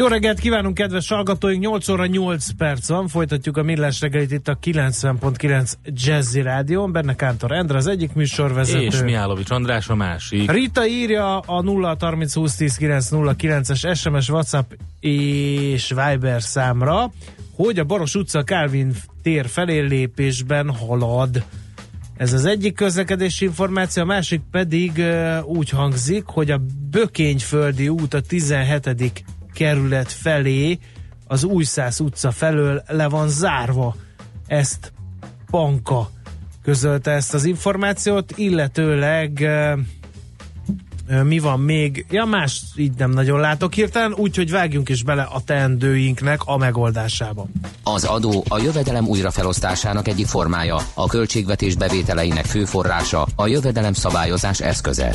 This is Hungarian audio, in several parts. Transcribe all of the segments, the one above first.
Jó reggelt kívánunk, kedves hallgatóink! 8 óra 8 perc van, folytatjuk a Millás reggelit itt a 90.9 Jazzy Rádión. Benne Kántor Endre az egyik műsorvezető. És Mihálovics András a másik. Rita írja a 0 30 20 10 9 es SMS, WhatsApp és Viber számra, hogy a Baros utca Calvin tér felé lépésben halad. Ez az egyik közlekedési információ, a másik pedig uh, úgy hangzik, hogy a Bökényföldi út a 17 kerület felé az Újszász utca felől le van zárva. Ezt Panka közölte ezt az információt, illetőleg mi van még? Ja, más így nem nagyon látok hirtelen, úgyhogy vágjunk is bele a teendőinknek a megoldásába. Az adó a jövedelem újrafelosztásának egyik formája, a költségvetés bevételeinek fő forrása, a jövedelem szabályozás eszköze.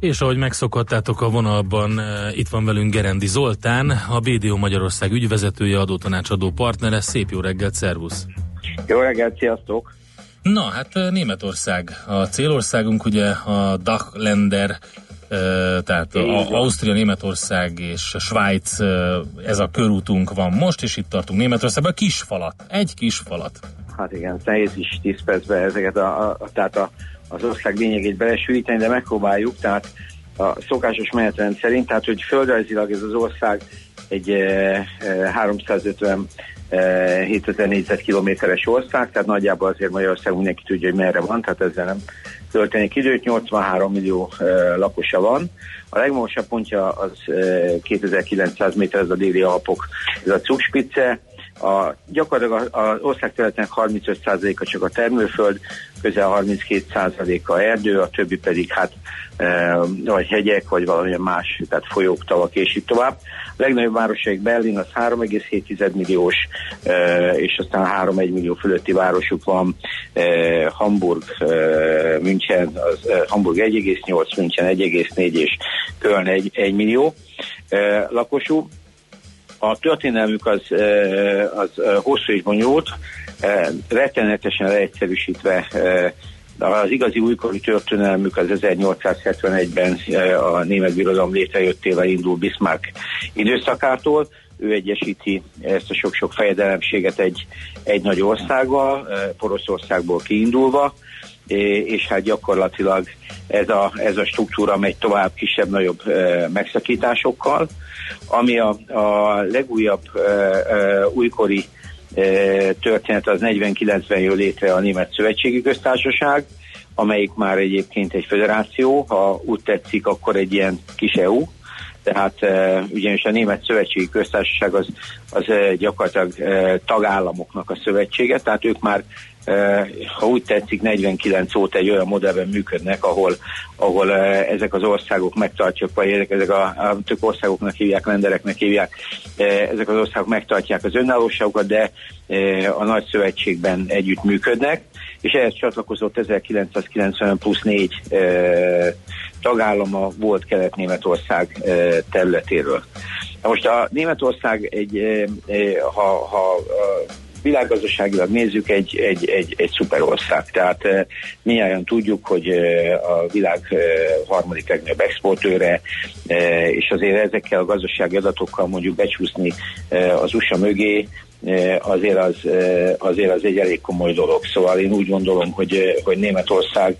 És ahogy megszokhattátok a vonalban, itt van velünk Gerendi Zoltán, a BDO Magyarország ügyvezetője, adótanácsadó partnere. Szép jó reggelt, szervusz! Jó reggelt, sziasztok! Na, hát Németország a célországunk, ugye a Dachlender, tehát a Ausztria, Németország és Svájc, ez a körútunk van most, és itt tartunk Németországban, kis falat, egy kis falat. Hát igen, nehéz is 10 percben ezeket a, a, tehát a az ország lényegét belesűríteni, de megpróbáljuk, tehát a szokásos menetrend szerint, tehát hogy földrajzilag ez az ország egy e, e, 350 e, 7000 négyzetkilométeres ország, tehát nagyjából azért Magyarország mindenki tudja, hogy merre van, tehát ezzel nem töltenék időt, 83 millió e, lakosa van. A legmagasabb pontja az e, 2900 méter, ez a déli Alpok, ez a Cukspitze, a, gyakorlatilag az ország területnek 35%-a csak a termőföld, közel 32%-a erdő, a többi pedig hát e, vagy hegyek, vagy valamilyen más, tehát folyók, tavak és így tovább. A legnagyobb városaik Berlin az 3,7 milliós, e, és aztán 3,1 millió fölötti városuk van, e, Hamburg, München, az, Hamburg 1,8, München 1,4 és Köln 1, 1 millió lakosú. A történelmük az, az hosszú és bonyolult, rettenetesen leegyszerűsítve az igazi újkori történelmük az 1871-ben a német birodalom létrejöttével indul Bismarck időszakától. Ő egyesíti ezt a sok-sok fejedelemséget egy, egy nagy országgal, Poroszországból kiindulva, és hát gyakorlatilag ez a, ez a struktúra megy tovább kisebb-nagyobb megszakításokkal. Ami a, a legújabb újkori történet az 49-ben jön létre a Német Szövetségi Köztársaság, amelyik már egyébként egy federáció, ha úgy tetszik, akkor egy ilyen kis EU, tehát ugyanis a Német Szövetségi Köztársaság az, az gyakorlatilag tagállamoknak a szövetsége, tehát ők már ha úgy tetszik, 49 óta egy olyan modellben működnek, ahol, ahol ezek az országok megtartják, vagy ezek, a, a tök országoknak hívják, rendereknek hívják, ezek az országok megtartják az önállóságukat, de a nagy szövetségben együtt működnek, és ehhez csatlakozott 1990 plusz négy tagállama volt Kelet-Németország területéről. Most a Németország egy, ha, ha világgazdaságilag nézzük, egy, egy, egy, egy szuperország. Tehát e, minnyáján tudjuk, hogy a világ harmadik legnagyobb exportőre, és azért ezekkel a gazdasági adatokkal mondjuk becsúszni az USA mögé, azért az, azért az egy elég komoly dolog. Szóval én úgy gondolom, hogy, hogy Németország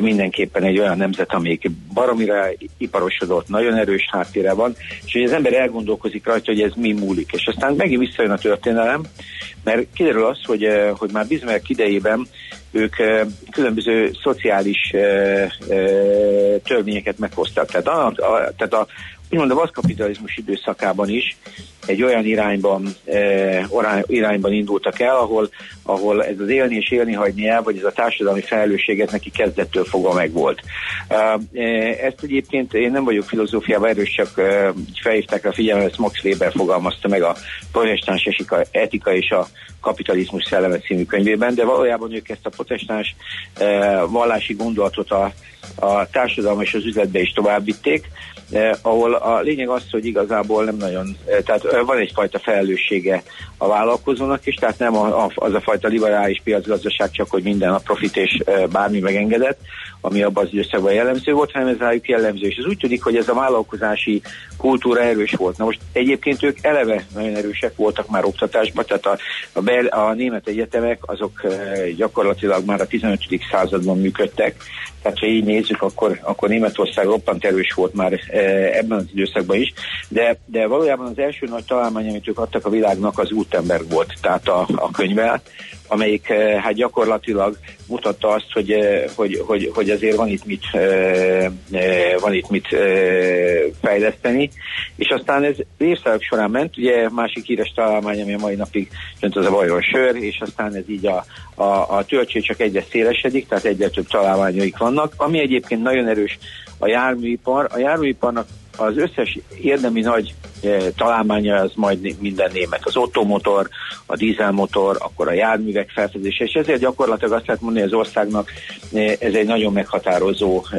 mindenképpen egy olyan nemzet, amelyik baromira iparosodott, nagyon erős háttére van, és hogy az ember elgondolkozik rajta, hogy ez mi múlik. És aztán megint visszajön a történelem, mert kiderül az, hogy, hogy már Bismarck idejében ők különböző szociális törvényeket meghoztak. Tehát a, a, tehát a úgymond a vaszkapitalizmus időszakában is egy olyan irányban, e, irányban indultak el, ahol, ahol ez az élni és élni hagyni el, vagy ez a társadalmi felelősséget neki kezdettől fogva megvolt. E, ezt egyébként én nem vagyok filozófiában erős, csak e, felhívták a figyelmet, ezt Max Weber fogalmazta meg a protestáns etika és a kapitalizmus szelleme című könyvében, de valójában ők ezt a protestáns e, vallási gondolatot a, a társadalom és az üzletbe is továbbvitték, eh, ahol a lényeg az, hogy igazából nem nagyon, eh, tehát eh, van egyfajta felelőssége a vállalkozónak is, tehát nem a, a, az a fajta liberális piacgazdaság csak, hogy minden a profit és eh, bármi megengedett, ami abban az időszakban jellemző volt, hanem ez rájuk jellemző. És ez úgy tűnik, hogy ez a vállalkozási kultúra erős volt. Na most egyébként ők eleve nagyon erősek voltak már oktatásban, tehát a, a, bel, a német egyetemek azok eh, gyakorlatilag már a 15. században működtek, tehát ha így nézzük, akkor, akkor Németország roppant erős volt már e, ebben az időszakban is, de, de valójában az első nagy találmány, amit ők adtak a világnak, az Gutenberg volt, tehát a, a könyvvel, amelyik e, hát gyakorlatilag mutatta azt, hogy, e, hogy, hogy, hogy azért van itt mit, van itt mit fejleszteni, és aztán ez évszázadok során ment, ugye másik híres találmány, ami a mai napig jönt az a vajon sör, és aztán ez így a, a, a töltség csak egyre szélesedik, tehát egyre több találmányaik vannak, ami egyébként nagyon erős a járműipar. A járműiparnak az összes érdemi nagy e, találmánya az majd minden német. Az automotor, a dízelmotor, akkor a járművek felfedezése, és ezért gyakorlatilag azt lehet mondani, az országnak e, ez egy nagyon meghatározó, e,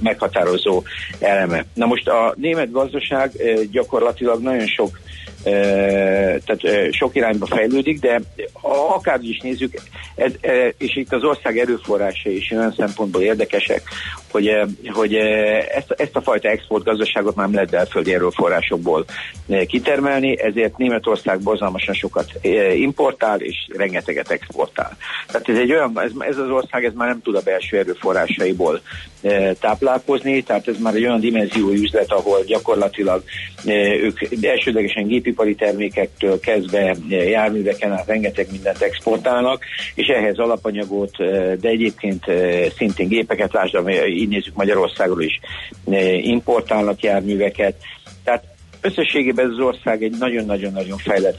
meghatározó eleme. Na most a német gazdaság gyakorlatilag nagyon sok tehát sok irányba fejlődik, de akár is nézzük, ez, és itt az ország erőforrása is olyan szempontból érdekesek, hogy, hogy ezt, ezt a fajta exportgazdaságot már nem lehet belföldi erőforrásokból kitermelni, ezért Németország borzalmasan sokat importál, és rengeteget exportál. Tehát ez egy olyan, ez, ez az ország ez már nem tud a belső erőforrásaiból táplálkozni, tehát ez már egy olyan dimenzió üzlet, ahol gyakorlatilag ők elsődlegesen gépipari termékektől kezdve járműveken át rengeteg mindent exportálnak, és ehhez alapanyagot, de egyébként szintén gépeket, lásd, így nézzük Magyarországról is, importálnak járműveket, Összességében az ország egy nagyon-nagyon-nagyon fejlett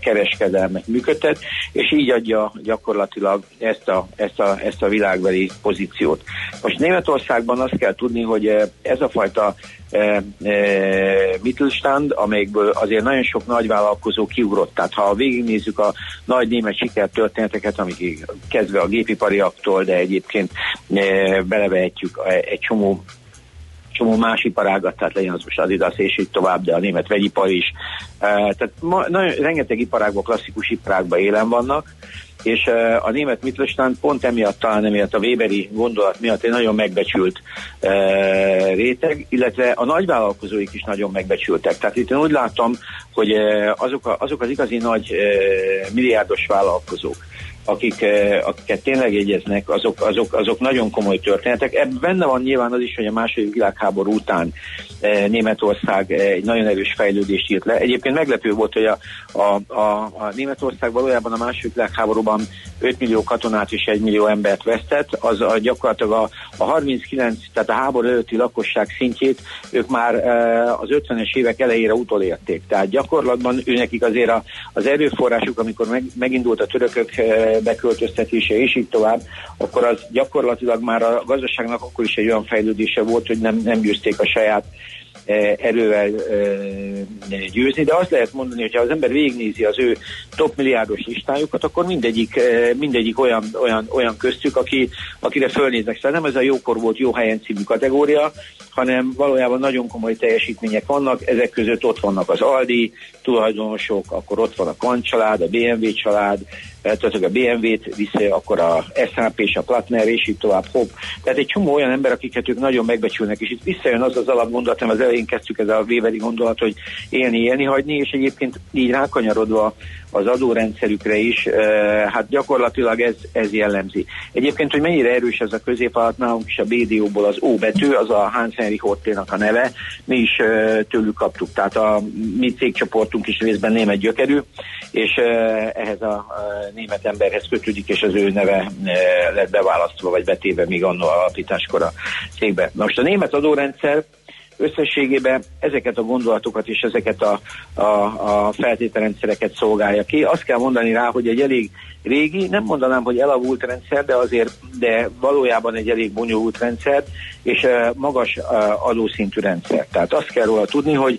kereskedelmet működtet, és így adja gyakorlatilag ezt a, ezt a, ezt a világbeli pozíciót. Most Németországban azt kell tudni, hogy ez a fajta e, e, Mittelstand, amelyikből azért nagyon sok nagyvállalkozó kiugrott. Tehát ha végignézzük a nagy német sikertörténeteket, amik kezdve a gépipariaktól, de egyébként e, belevehetjük egy csomó csomó más iparágat, tehát legyen az most Adidas és így tovább, de a német vegyipar is. Tehát ma, nagyon, rengeteg iparágban, klasszikus iparágban élen vannak, és a német Mittelstand pont emiatt, talán emiatt a Weberi gondolat miatt egy nagyon megbecsült réteg, illetve a nagyvállalkozóik is nagyon megbecsültek. Tehát itt én úgy láttam, hogy azok, a, azok az igazi nagy milliárdos vállalkozók, akik, eh, akiket tényleg jegyeznek, azok, azok, azok nagyon komoly történetek. Ebben benne van nyilván az is, hogy a második világháború után eh, Németország eh, egy nagyon erős fejlődést írt le. Egyébként meglepő volt, hogy a, a, a, a Németország valójában a második világháborúban 5 millió katonát és 1 millió embert vesztett, az a, gyakorlatilag a, a 39, tehát a háború előtti lakosság szintjét ők már az 50-es évek elejére utolérték. Tehát gyakorlatban őnekik azért a, az erőforrásuk, amikor meg, megindult a törökök beköltöztetése és így tovább, akkor az gyakorlatilag már a gazdaságnak akkor is egy olyan fejlődése volt, hogy nem, nem győzték a saját e, erővel e, győzni, de azt lehet mondani, hogy ha az ember végignézi az ő top milliárdos listájukat, akkor mindegyik, e, mindegyik olyan, olyan, olyan köztük, aki, akire fölnéznek. Szóval nem ez a jókor volt jó helyen című kategória, hanem valójában nagyon komoly teljesítmények vannak, ezek között ott vannak az Aldi tulajdonosok, akkor ott van a Kant család, a BMW család, tehát a BMW-t viszi, akkor a SAP és a Platner, és így tovább hopp. Tehát egy csomó olyan ember, akiket ők nagyon megbecsülnek, és itt visszajön az az alapmondat, az az elején kezdtük ez a Weberi gondolat, hogy élni, élni, hagyni, és egyébként így rákanyarodva az adórendszerükre is, hát gyakorlatilag ez, ez jellemzi. Egyébként, hogy mennyire erős ez a közép alatt nálunk is a BDO-ból az O betű, az a Hans Henry Horténak a neve, mi is tőlük kaptuk. Tehát a mi cégcsoportunk is részben német gyökerű, és ehhez a német emberhez kötődik, és az ő neve lett beválasztva, vagy betéve még annó alapításkor a cégbe. Most a német adórendszer összességében ezeket a gondolatokat és ezeket a, a, a feltételrendszereket szolgálja ki. Azt kell mondani rá, hogy egy elég régi, nem mondanám, hogy elavult rendszer, de azért, de valójában egy elég bonyolult rendszer, és magas adószintű rendszer. Tehát azt kell róla tudni, hogy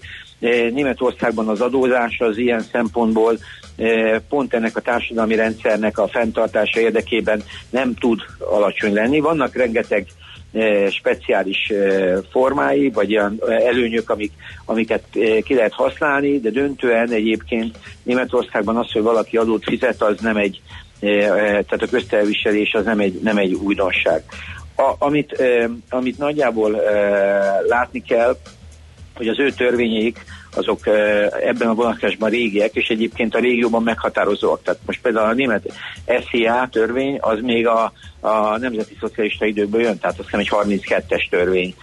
Németországban az adózás az ilyen szempontból pont ennek a társadalmi rendszernek a fenntartása érdekében nem tud alacsony lenni. Vannak rengeteg speciális formái, vagy olyan előnyök, amik, amiket ki lehet használni, de döntően egyébként Németországban az, hogy valaki adót fizet, az nem egy, tehát a köztelviselés az nem egy, nem egy újdonság. A, amit, amit nagyjából látni kell, hogy az ő törvényeik azok ebben a vonatkozásban régiek, és egyébként a régióban meghatározóak. Tehát most például a német SZIA törvény az még a, a nemzeti szocialista időkből jön, tehát azt hiszem egy 32-es törvény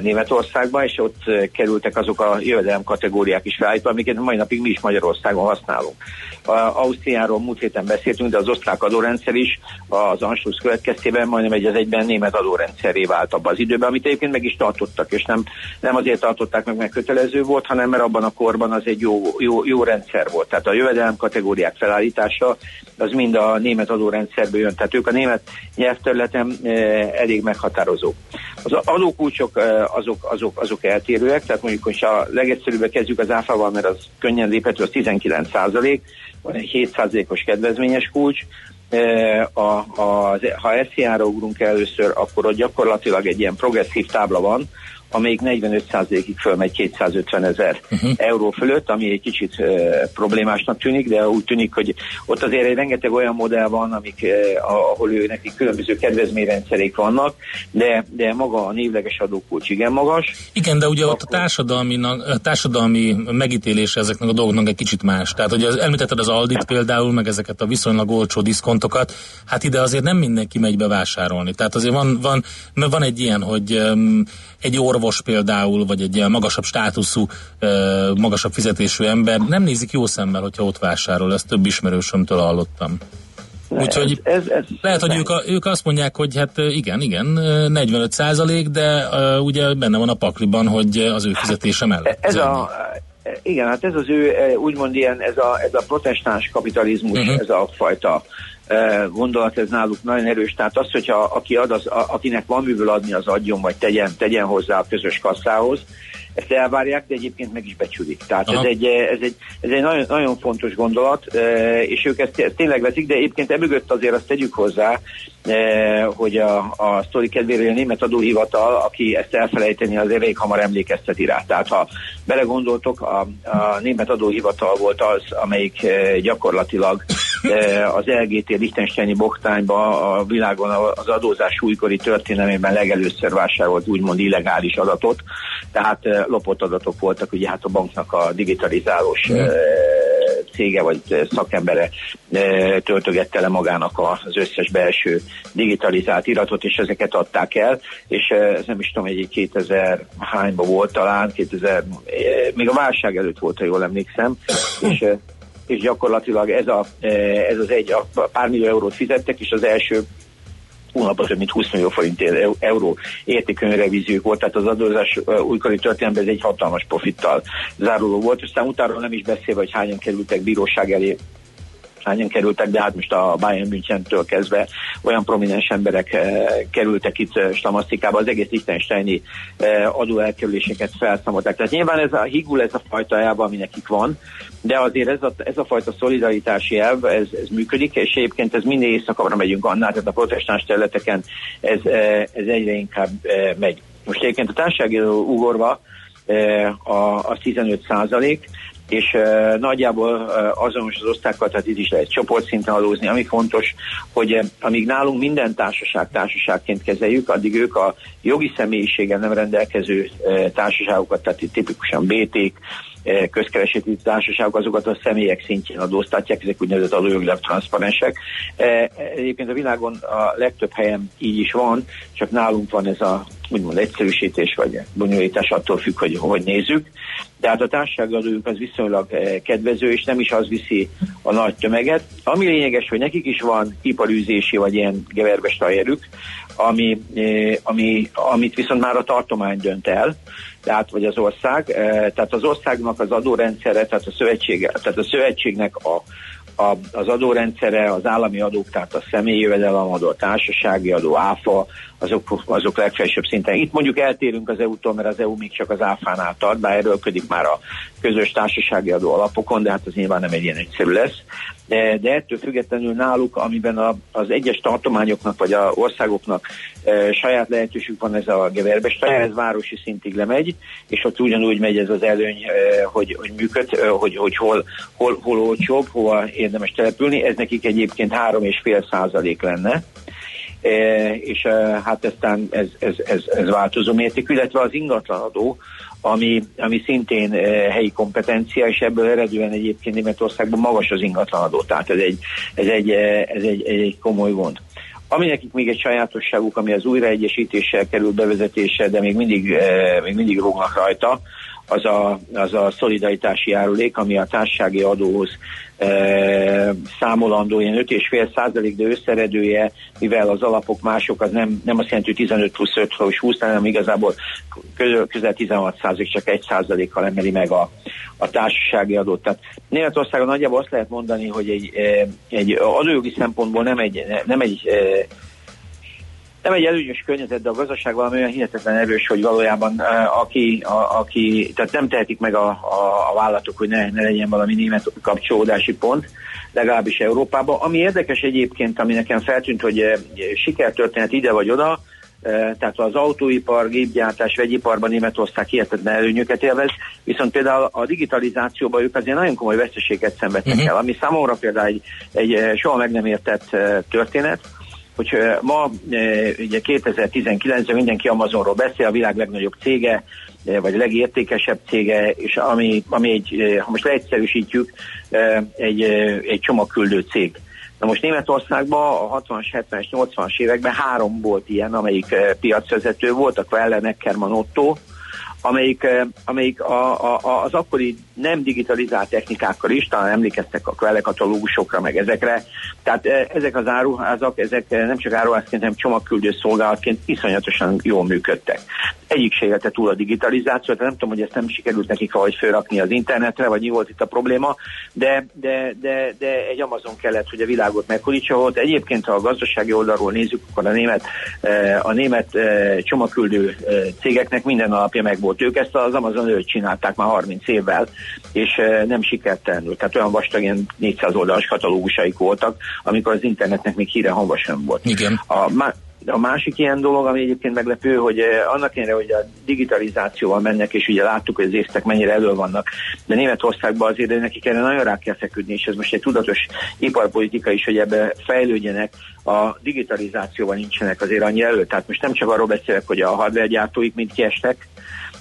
Németországban, és ott kerültek azok a jövedelem kategóriák is felállítva, amiket mai napig mi is Magyarországon használunk. A Ausztriáról múlt héten beszéltünk, de az osztrák adórendszer is az Anschluss következtében majdnem egy az egyben német adórendszeré vált abban az időben, amit egyébként meg is tartottak, és nem, nem azért tartották meg, mert kötelező volt, hanem mert abban a korban az egy jó, jó, jó rendszer volt. Tehát a jövedelem kategóriák felállítása az mind a német adórendszerből jön. Tehát ők a német nyelvterületen elég meghatározó. Az adókulcsok azok, azok, azok eltérőek, tehát mondjuk, hogy a legegyszerűbb kezdjük az áfával, mert az könnyen léphető, az 19 százalék, van egy 7 százalékos kedvezményes kulcs, a, a, ha SZIA-ra ugrunk először, akkor ott gyakorlatilag egy ilyen progresszív tábla van, amelyik 45%-ig fölmegy 250 ezer uh-huh. euró fölött, ami egy kicsit uh, problémásnak tűnik, de úgy tűnik, hogy ott azért egy rengeteg olyan modell van, amik, uh, ahol ő nekik különböző kedvezményrendszerék vannak, de, de maga a névleges adókulcs igen magas. Igen, de ugye Akkor... ott a társadalmi, a társadalmi megítélése ezeknek a dolgoknak egy kicsit más. Tehát, hogy az, említetted az Aldit például, meg ezeket a viszonylag olcsó diszkontokat, hát ide azért nem mindenki megy bevásárolni. Tehát azért van, van, van egy ilyen, hogy um, egy orvos például, vagy egy ilyen magasabb státuszú, magasabb fizetésű ember nem nézik jó szemmel, hogyha ott vásárol, ezt több ismerősömtől hallottam. Úgyhogy ez, ez, ez, lehet, hogy ők, a, ők azt mondják, hogy hát igen, igen, 45 százalék, de uh, ugye benne van a pakliban, hogy az ő fizetése mellett. Ez a, igen, hát ez az ő úgymond ilyen, ez a, ez a protestáns kapitalizmus, uh-huh. ez a fajta gondolat, ez náluk nagyon erős. Tehát az, hogyha aki ad, az, akinek van miből adni, az adjon, vagy tegyen, tegyen hozzá a közös kasszához, ezt elvárják, de egyébként meg is becsülik. Tehát ez egy, ez egy, ez egy nagyon, nagyon fontos gondolat, és ők ezt, ezt tényleg veszik, de egyébként emögött azért azt tegyük hozzá, hogy a, a sztori kedvére a német adóhivatal, aki ezt elfelejteni, az elég hamar emlékezteti rá. Tehát ha belegondoltok, a, a német adóhivatal volt az, amelyik gyakorlatilag az LGT Liechtensteini boktányba a világon az adózás újkori történelmében legelőször vásárolt úgymond illegális adatot, tehát lopott adatok voltak, ugye hát a banknak a digitalizálós mm. cége vagy szakembere töltögette le magának az összes belső digitalizált iratot, és ezeket adták el, és ez nem is tudom, egy 2000 hányba volt talán, 2000, még a válság előtt volt, ha jól emlékszem, és és gyakorlatilag ez, a, ez az egy, a pár millió eurót fizettek, és az első hónapban több mint 20 millió forint euró értékönyi revíziók volt, tehát az adózás újkori történelemben ez egy hatalmas profittal záruló volt, aztán utána nem is beszélve, hogy hányan kerültek bíróság elé hányan kerültek, de hát most a Bayern München-től kezdve olyan prominens emberek eh, kerültek itt eh, stamasztikába, az egész Liechtensteini eh, adóelkerüléseket felszámolták. Tehát nyilván ez a higul, ez a fajta elv, ami nekik van, de azért ez a, ez a fajta szolidaritási elv, ez, ez működik, és egyébként ez minél éjszakabbra megyünk annál, tehát a protestáns területeken ez, ez egyre inkább megy. Most egyébként a társasági ugorva a 15 százalék, és uh, nagyjából uh, azonos az osztályokkal, tehát itt is lehet csoportszinten adózni. Ami fontos, hogy uh, amíg nálunk minden társaság társaságként kezeljük, addig ők a jogi személyiséggel nem rendelkező uh, társaságokat, tehát itt tipikusan BT-k, közkereseti társaságok azokat a személyek szintjén adóztatják, ezek úgynevezett adójogilag transzparensek. Egyébként a világon a legtöbb helyen így is van, csak nálunk van ez a úgymond egyszerűsítés vagy bonyolítás attól függ, hogy hogy nézzük. De hát a társaságadójuk az viszonylag kedvező, és nem is az viszi a nagy tömeget. Ami lényeges, hogy nekik is van iparűzési vagy ilyen geverbes tajerük, ami, ami, amit viszont már a tartomány dönt el, tehát vagy az ország. Tehát az országnak az adórendszere, tehát a, szövetség, tehát a szövetségnek a, a, az adórendszere, az állami adók, tehát a személyi jövedelemadó, a társasági adó, áfa, azok, azok legfelsőbb szinten. Itt mondjuk eltérünk az EU-tól, mert az EU még csak az áfánál tart, bár erőlködik már a közös társasági adó alapokon, de hát az nyilván nem egy ilyen egyszerű lesz. De, de ettől függetlenül náluk, amiben a, az egyes tartományoknak vagy a országoknak e, saját lehetőség van ez a geverbes ez városi szintig lemegy, és ott ugyanúgy megy ez az előny, e, hogy, hogy működ, e, hogy, hogy hol, hol, hol olcsóbb, hova érdemes települni. Ez nekik egyébként 3,5 százalék lenne E, és e, hát aztán ez, ez, ez, ez változó mértékű, illetve az ingatlanadó, ami, ami szintén e, helyi kompetencia, és ebből eredően egyébként Németországban magas az ingatlanadó, tehát ez egy, ez egy, ez egy, egy, egy komoly gond. Ami nekik még egy sajátosságuk, ami az újraegyesítéssel kerül bevezetése, de még mindig, még mindig rógnak rajta, az a, az a szolidaritási járulék, ami a társasági adóhoz e, számolandó ilyen 5,5 százalék, de összeredője, mivel az alapok mások, az nem, nem azt jelenti, hogy 15 plusz 5 plusz 20, hanem igazából közel, közel 16 százalék, csak 1 százalékkal emeli meg a, a társasági adót. Tehát Németországon nagyjából azt lehet mondani, hogy egy, egy adójogi szempontból nem egy, nem egy nem egy előnyös környezet, de a gazdaság valami olyan hihetetlen erős, hogy valójában uh, aki, a, aki, tehát nem tehetik meg a, a, a vállalatok, hogy ne, ne legyen valami német kapcsolódási pont, legalábbis Európában. Ami érdekes egyébként, ami nekem feltűnt, hogy uh, sikertörténet ide vagy oda, tehát az autóipar, gépgyártás, vegyiparban Németország hihetetlen előnyöket élvez, viszont például a digitalizációban ők azért nagyon komoly veszteséget szenvedtek uh-huh. el, ami számomra például egy, egy soha meg nem értett történet, hogy ma ugye 2019-ben mindenki Amazonról beszél, a világ legnagyobb cége, vagy legértékesebb cége, és ami, ami egy, ha most leegyszerűsítjük, egy, egy csomagküldő cég. Na most Németországban a 60-as, 70-es, 80-as években három volt ilyen, amelyik piacvezető volt, a Quelle, Neckermann, Otto, amelyik, amelyik a, a, az akkori nem digitalizált technikákkal is, talán emlékeztek a Quelle katalógusokra, meg ezekre. Tehát ezek az áruházak, ezek nem csak áruházként, hanem csomagküldő szolgálatként iszonyatosan jól működtek. Egyik se élte túl a digitalizációt, nem tudom, hogy ezt nem sikerült nekik valahogy felrakni az internetre, vagy mi volt itt a probléma, de, de, de, de egy Amazon kellett, hogy a világot meghódítsa volt. Egyébként, ha a gazdasági oldalról nézzük, akkor a német, a német csomagküldő cégeknek minden alapja meg volt. Ők ezt az Amazon előtt csinálták már 30 évvel, és nem sikertelenül. Tehát olyan vastag, ilyen 400 oldalas katalógusaik voltak, amikor az internetnek még híre hangva sem volt. Igen. A, a másik ilyen dolog, ami egyébként meglepő, hogy annak ellenére, hogy a digitalizációval mennek, és ugye láttuk, hogy az észtek mennyire elő vannak, de Németországban azért nekik erre nagyon rá kell feküdni, és ez most egy tudatos iparpolitika is, hogy ebbe fejlődjenek, a digitalizációval nincsenek azért annyi elő. Tehát most nem csak arról beszélek, hogy a hardware gyártóik mind kiestek,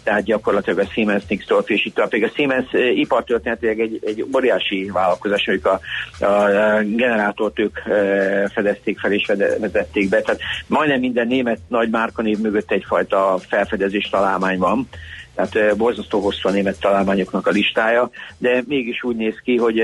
tehát gyakorlatilag a Siemens Nixdorf és itt a, a Siemens eh, ipartörténetileg egy, egy óriási vállalkozás, hogy a, a generátort ők e, fedezték fel és vezették be. Tehát majdnem minden német nagy márkanév mögött egyfajta felfedezés találmány van tehát e, borzasztó hosszú a német találmányoknak a listája, de mégis úgy néz ki, hogy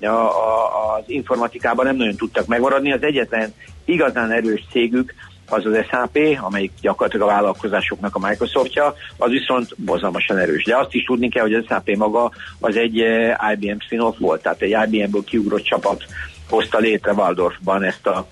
a, a, az informatikában nem nagyon tudtak megmaradni. Az egyetlen igazán erős cégük az az SAP, amelyik gyakorlatilag a vállalkozásoknak a Microsoftja, az viszont bozalmasan erős. De azt is tudni kell, hogy az SAP maga az egy eh, IBM spin-off volt, tehát egy IBM-ből kiugrott csapat hozta létre Waldorfban ezt a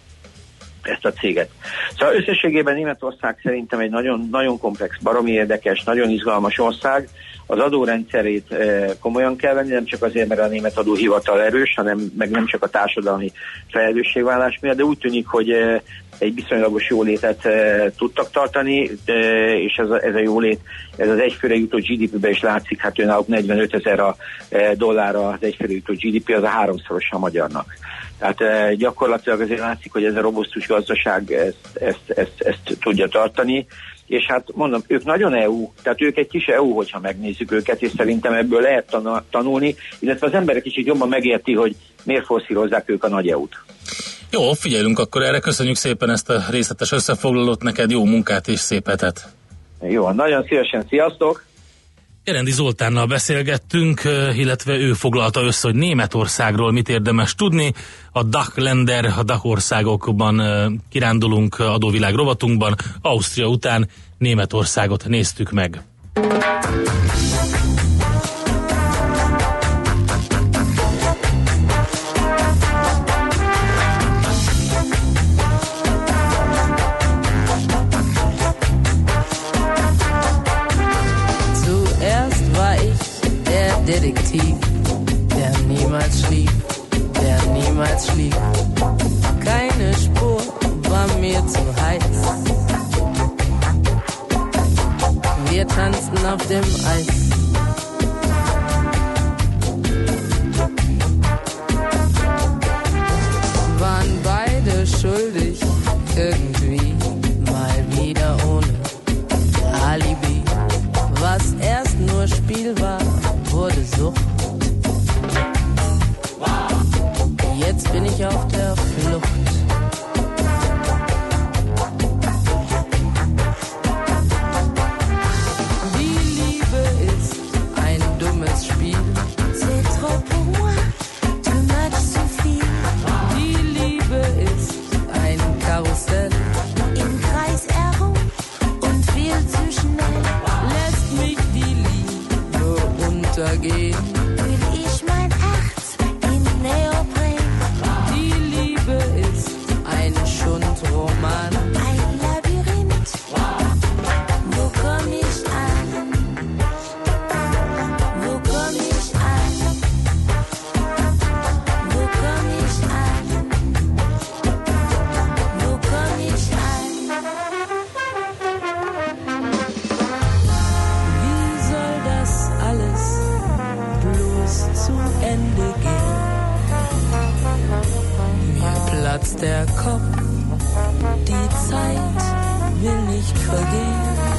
ezt a céget. Szóval összességében Németország szerintem egy nagyon, nagyon komplex, baromi érdekes, nagyon izgalmas ország. Az adórendszerét e, komolyan kell venni, nem csak azért, mert a német adóhivatal erős, hanem meg nem csak a társadalmi felelősségvállás miatt, de úgy tűnik, hogy e, egy viszonylagos jólétet e, tudtak tartani, e, és ez a, ez a jólét, ez az egyfőre jutó GDP-be is látszik, hát náluk 45 ezer a e, dollár az egyfőre jutó GDP, az a háromszoros a magyarnak. Tehát gyakorlatilag azért látszik, hogy ez a robusztus gazdaság ezt, ezt, ezt, ezt tudja tartani, és hát mondom, ők nagyon EU, tehát ők egy kis EU, hogyha megnézzük őket, és szerintem ebből lehet tanulni, illetve az emberek is így jobban megérti, hogy miért forszírozzák ők a nagy EU-t. Jó, figyelünk akkor erre, köszönjük szépen ezt a részletes összefoglalót, neked jó munkát és szép hetet! Jó, nagyon szívesen, sziasztok! Jerendi Zoltánnal beszélgettünk, illetve ő foglalta össze, hogy Németországról mit érdemes tudni. A Dach Länder, a Dach országokban kirándulunk adóvilág rovatunkban. Ausztria után Németországot néztük meg. Platzt der Kopf, die Zeit will nicht vergehen.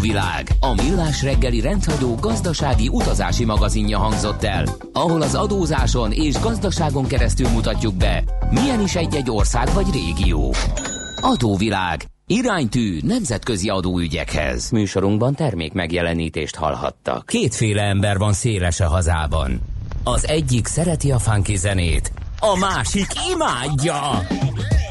Adóvilág, a millás reggeli rendhagyó gazdasági utazási magazinja hangzott el, ahol az adózáson és gazdaságon keresztül mutatjuk be, milyen is egy-egy ország vagy régió. Adóvilág, iránytű nemzetközi adóügyekhez. Műsorunkban termék megjelenítést hallhattak. Kétféle ember van széles a hazában. Az egyik szereti a funky zenét, a másik imádja.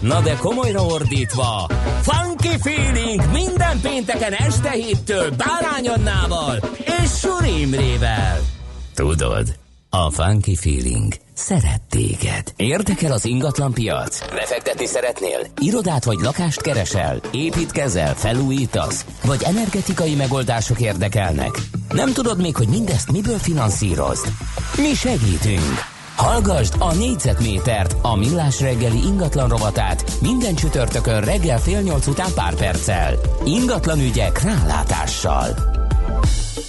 Na de komolyra ordítva, Funky Feeling minden pénteken este héttől Bárány Annával és Suri Imrével. Tudod, a Funky Feeling szeret téged. Érdekel az ingatlan piac? Befektetni szeretnél? Irodát vagy lakást keresel? Építkezel? Felújítasz? Vagy energetikai megoldások érdekelnek? Nem tudod még, hogy mindezt miből finanszírozd? Mi segítünk! Hallgasd a négyzetmétert, a millás reggeli ingatlan rovatát minden csütörtökön reggel fél nyolc után pár perccel. Ingatlan ügyek rálátással.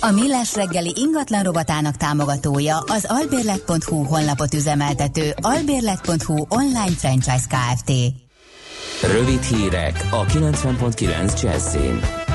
A Millás reggeli ingatlan rovatának támogatója az albérlet.hu honlapot üzemeltető albérlet.hu online franchise Kft. Rövid hírek a 90.9 Jazzin.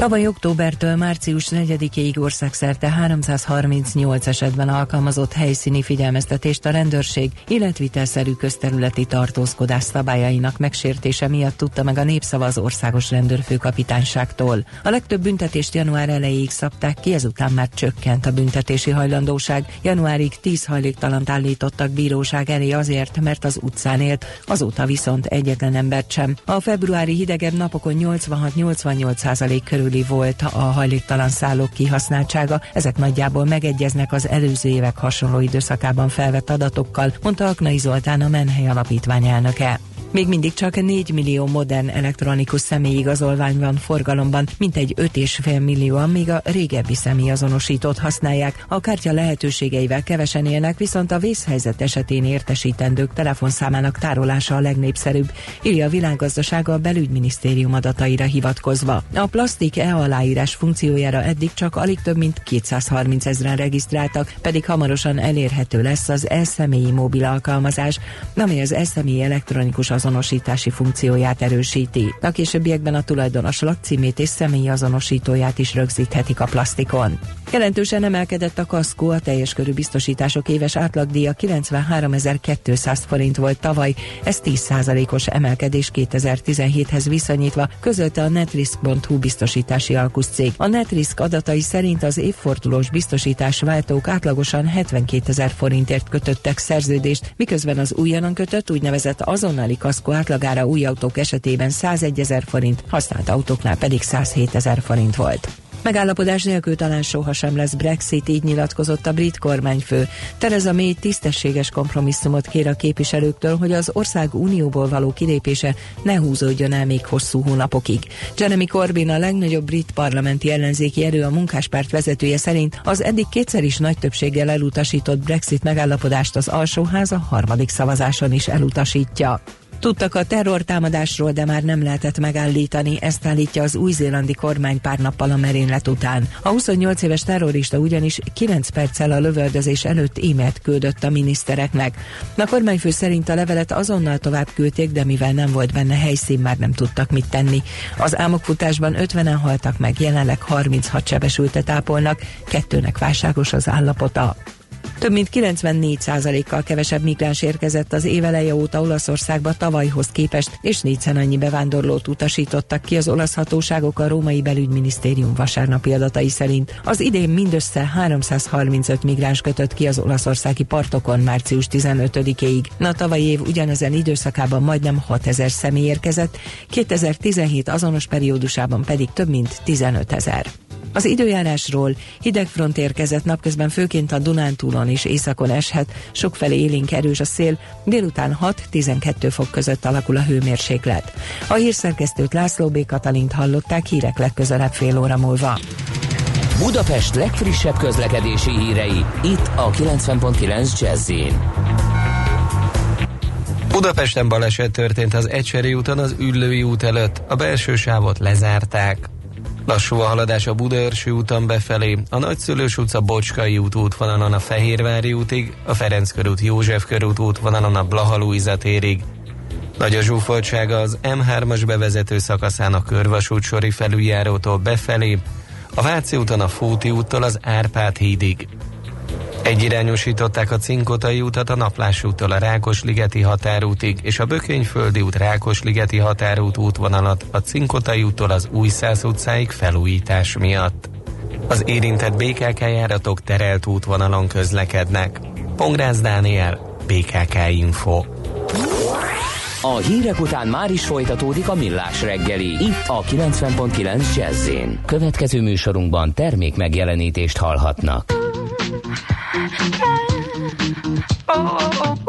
Tavaly októbertől március 4-ig országszerte 338 esetben alkalmazott helyszíni figyelmeztetést a rendőrség életvitelszerű közterületi tartózkodás szabályainak megsértése miatt tudta meg a népszava országos rendőrfőkapitányságtól. A legtöbb büntetést január elejéig szabták ki, ezután már csökkent a büntetési hajlandóság. Januárig 10 hajléktalant állítottak bíróság elé azért, mert az utcán élt, azóta viszont egyetlen embert sem. A februári hidegebb napokon 86-88 százalék körül körüli volt a hajléktalan szállók kihasználtsága. Ezek nagyjából megegyeznek az előző évek hasonló időszakában felvett adatokkal, mondta Aknai Zoltán a Menhely Alapítvány elnöke. Még mindig csak 4 millió modern elektronikus személyigazolvány van forgalomban, mintegy 5,5 millióan még a régebbi személyazonosítót használják. A kártya lehetőségeivel kevesen élnek, viszont a vészhelyzet esetén értesítendők telefonszámának tárolása a legnépszerűbb, írja a világgazdasága a belügyminisztérium adataira hivatkozva. A plastik e-aláírás funkciójára eddig csak alig több mint 230 ezeren regisztráltak, pedig hamarosan elérhető lesz az e-személyi mobil alkalmazás, amely az e-személyi elektronikus azonosítási funkcióját erősíti. A későbbiekben a tulajdonos lakcímét és személyi azonosítóját is rögzíthetik a plastikon. Jelentősen emelkedett a kaszkó, a teljes körű biztosítások éves átlagdíja 93.200 forint volt tavaly, ez 10%-os emelkedés 2017-hez viszonyítva, közölte a netrisk.hu biztosítási alkuszcég. A Netrisk adatai szerint az évfordulós biztosítás váltók átlagosan 72 ezer forintért kötöttek szerződést, miközben az újonnan kötött úgynevezett azonnali kaszkó átlagára új autók esetében 101 ezer forint, használt autóknál pedig 107 ezer forint volt. Megállapodás nélkül talán sohasem lesz Brexit, így nyilatkozott a brit kormányfő. Tereza May tisztességes kompromisszumot kér a képviselőktől, hogy az ország unióból való kilépése ne húzódjon el még hosszú hónapokig. Jeremy Corbyn a legnagyobb brit parlamenti ellenzéki erő a munkáspárt vezetője szerint az eddig kétszer is nagy többséggel elutasított Brexit megállapodást az alsóház a harmadik szavazáson is elutasítja. Tudtak a terrortámadásról, de már nem lehetett megállítani, ezt állítja az új-zélandi kormány pár nappal a merénylet után. A 28 éves terrorista ugyanis 9 perccel a lövöldözés előtt e-mailt küldött a minisztereknek. A kormányfő szerint a levelet azonnal tovább küldték, de mivel nem volt benne helyszín, már nem tudtak mit tenni. Az álmokfutásban 50-en haltak meg, jelenleg 36 sebesültet ápolnak, kettőnek válságos az állapota. Több mint 94%-kal kevesebb migráns érkezett az éveleje óta Olaszországba tavalyhoz képest, és négyszer annyi bevándorlót utasítottak ki az olasz hatóságok a római belügyminisztérium vasárnapi adatai szerint. Az idén mindössze 335 migráns kötött ki az olaszországi partokon március 15-ig. Na tavalyi év ugyanezen időszakában majdnem 6000 személy érkezett, 2017 azonos periódusában pedig több mint 15 ezer. Az időjárásról hidegfront érkezett napközben főként a Dunántúlon és északon eshet, sokfelé élénk erős a szél, délután 6-12 fok között alakul a hőmérséklet. A hírszerkesztőt László B. Katalint hallották hírek legközelebb fél óra múlva. Budapest legfrissebb közlekedési hírei, itt a 90.9 jazz Budapesten baleset történt az Ecseri úton az Üllői út előtt, a belső sávot lezárták. Lassú a haladás a Budaörsi úton befelé, a Nagyszülős utca Bocskai út útvonalon a Fehérvári útig, a Ferenc körút József körút útvonalon a Blaha térig. Nagy a zsúfoltsága az M3-as bevezető szakaszán a Körvasút sori felüljárótól befelé, a Váci úton a Fóti úttól az Árpád hídig. Egyirányosították a Cinkotai utat a Naplás úttól a Rákosligeti határútig és a Bökényföldi út Rákosligeti határút útvonalat a Cinkotai úttól az Újszász utcáig felújítás miatt. Az érintett BKK járatok terelt útvonalon közlekednek. Pongrász Dániel, BKK Info. A hírek után már is folytatódik a millás reggeli, itt a 90.9 jazz Következő műsorunkban termék megjelenítést hallhatnak. Oh, oh, oh.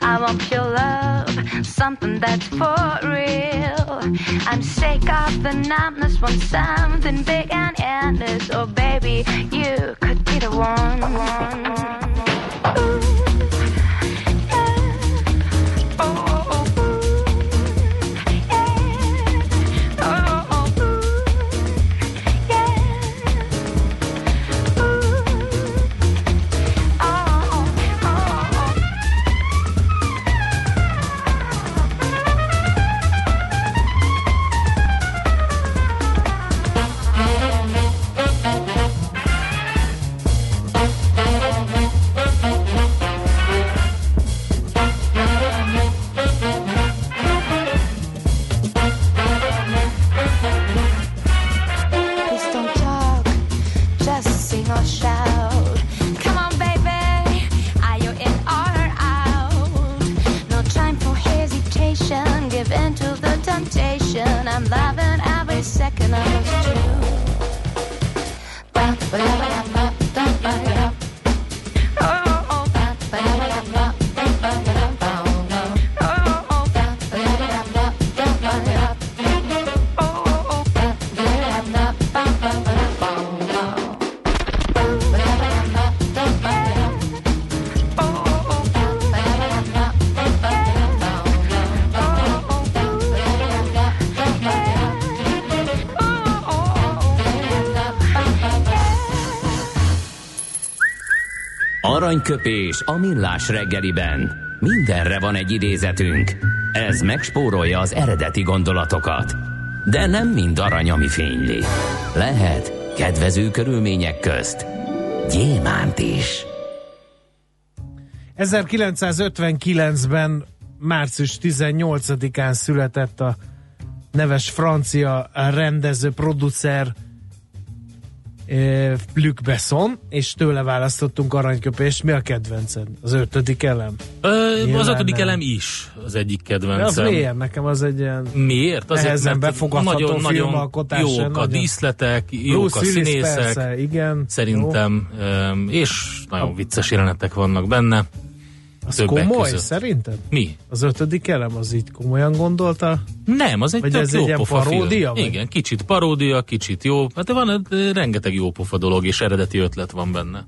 I want pure love, something that's for real. I'm sick of the numbness, want something big and endless. Oh, baby, you could be the one. Ooh, Aranyköpés a millás reggeliben. Mindenre van egy idézetünk. Ez megspórolja az eredeti gondolatokat. De nem mind arany, ami fényli. Lehet kedvező körülmények közt gyémánt is. 1959-ben március 18-án született a neves francia rendező, producer Luc Besson, és tőle választottunk aranyköpést. Mi a kedvenced? Az ötödik elem? Ö, Nyilván az ötödik nem. elem is az egyik De az kedvencem. milyen? Nekem az egy ilyen... Miért? Nehezen mert befogadható nagyon, filmalkotás, jók a nagyon- díszletek, jók Bruce a színészek, persze, igen. szerintem, öm, és nagyon vicces jelenetek vannak benne. Az többek komoly, között. szerinted? Mi? Az ötödik elem az így komolyan gondolta? Nem, az egy Vagy ez egy jó ilyen pofa paródia, film. Igen, kicsit paródia, kicsit jó. Hát van ö, rengeteg jó pofa dolog, és eredeti ötlet van benne.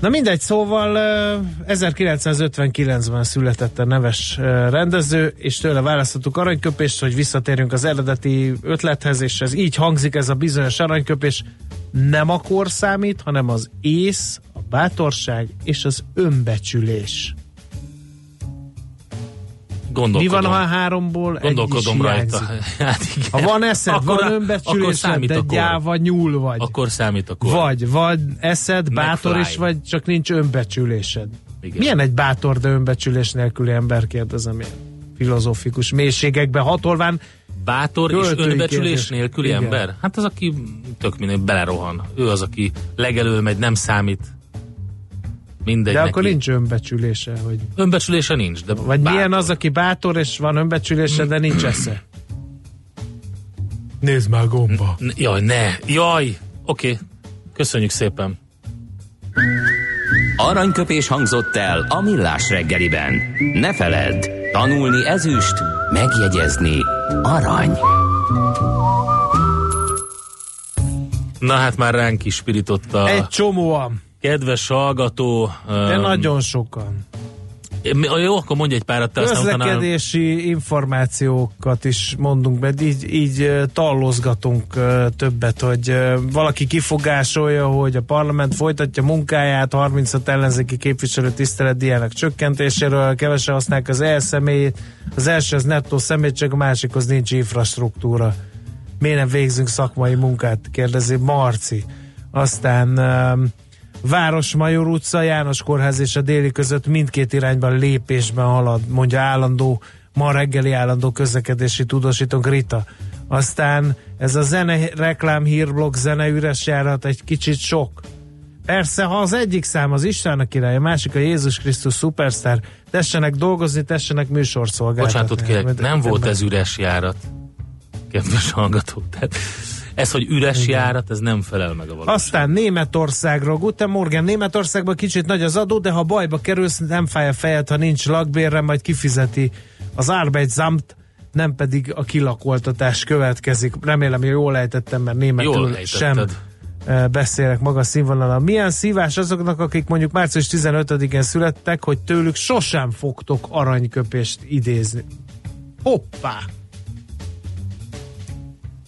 Na mindegy, szóval eh, 1959-ben született a neves rendező, és tőle választottuk aranyköpést, hogy visszatérjünk az eredeti ötlethez, és ez így hangzik, ez a bizonyos aranyköpés nem a kor számít, hanem az ész, a bátorság és az önbecsülés. Mi Gondolkodom. van, ha a háromból egy Gondolkodom rajta. hiányzik? Hát igen. Ha van eszed, Akkor- van önbecsülésed, számít de gyáva nyúl vagy. Akkor számít a kor. Vagy, vagy eszed, bátor is vagy, csak nincs önbecsülésed. Igen. Milyen egy bátor, de önbecsülés nélküli ember, kérdezem én. Filozófikus mélységekbe hatolván. Bátor és önbecsülés kérdés. nélküli Igen. ember? Hát az, aki tök mindegy belerohan. Ő az, aki legelől megy, nem számít. Mindegy De neki. akkor nincs önbecsülése. Hogy... Önbecsülése nincs. De Vagy bátor. milyen az, aki bátor, és van önbecsülése, de nincs esze. Nézd már gomba. N- Jaj, ne! Jaj! Oké. Okay. Köszönjük szépen. Aranyköpés hangzott el a millás reggeliben. Ne feledd, tanulni ezüst, megjegyezni arany. Na hát már ránk is spirította Egy csomóan, kedves hallgató. de öm, nagyon sokan. Jó, akkor mondj egy párat, te aztán utána... Közlekedési információkat is mondunk, mert így, így tallozgatunk többet, hogy valaki kifogásolja, hogy a parlament folytatja munkáját, 35 ellenzéki képviselő tiszteletdíjának csökkentéséről, kevesen használják az elszemélyét, az első az nettó személy, csak a másikhoz nincs infrastruktúra. Miért nem végzünk szakmai munkát? Kérdezi Marci. Aztán um, Városmajor utca, János Kórház és a déli között mindkét irányban lépésben halad, mondja állandó, ma reggeli állandó közlekedési tudósítónk Rita. Aztán ez a zene reklám hírblog zene üres járat egy kicsit sok. Persze, ha az egyik szám az Isten a király, a másik a Jézus Krisztus szupersztár, tessenek dolgozni, tessenek műsorszolgáltatni. Bocsánatot kérek, nem volt ez üres járat. Kedves hallgató. Tehát ez, hogy üres járat, ez nem felel meg a valóságnak. Aztán Németországról, Guten Morgen, Németországban kicsit nagy az adó, de ha bajba kerülsz, nem fáj a fejed, ha nincs lakbérre, majd kifizeti az Arbeitsamt, nem pedig a kilakoltatás következik. Remélem, hogy jól ejtettem, mert németül sem eh, beszélek magas színvonalon. Milyen szívás azoknak, akik mondjuk március 15-én születtek, hogy tőlük sosem fogtok aranyköpést idézni. Hoppá!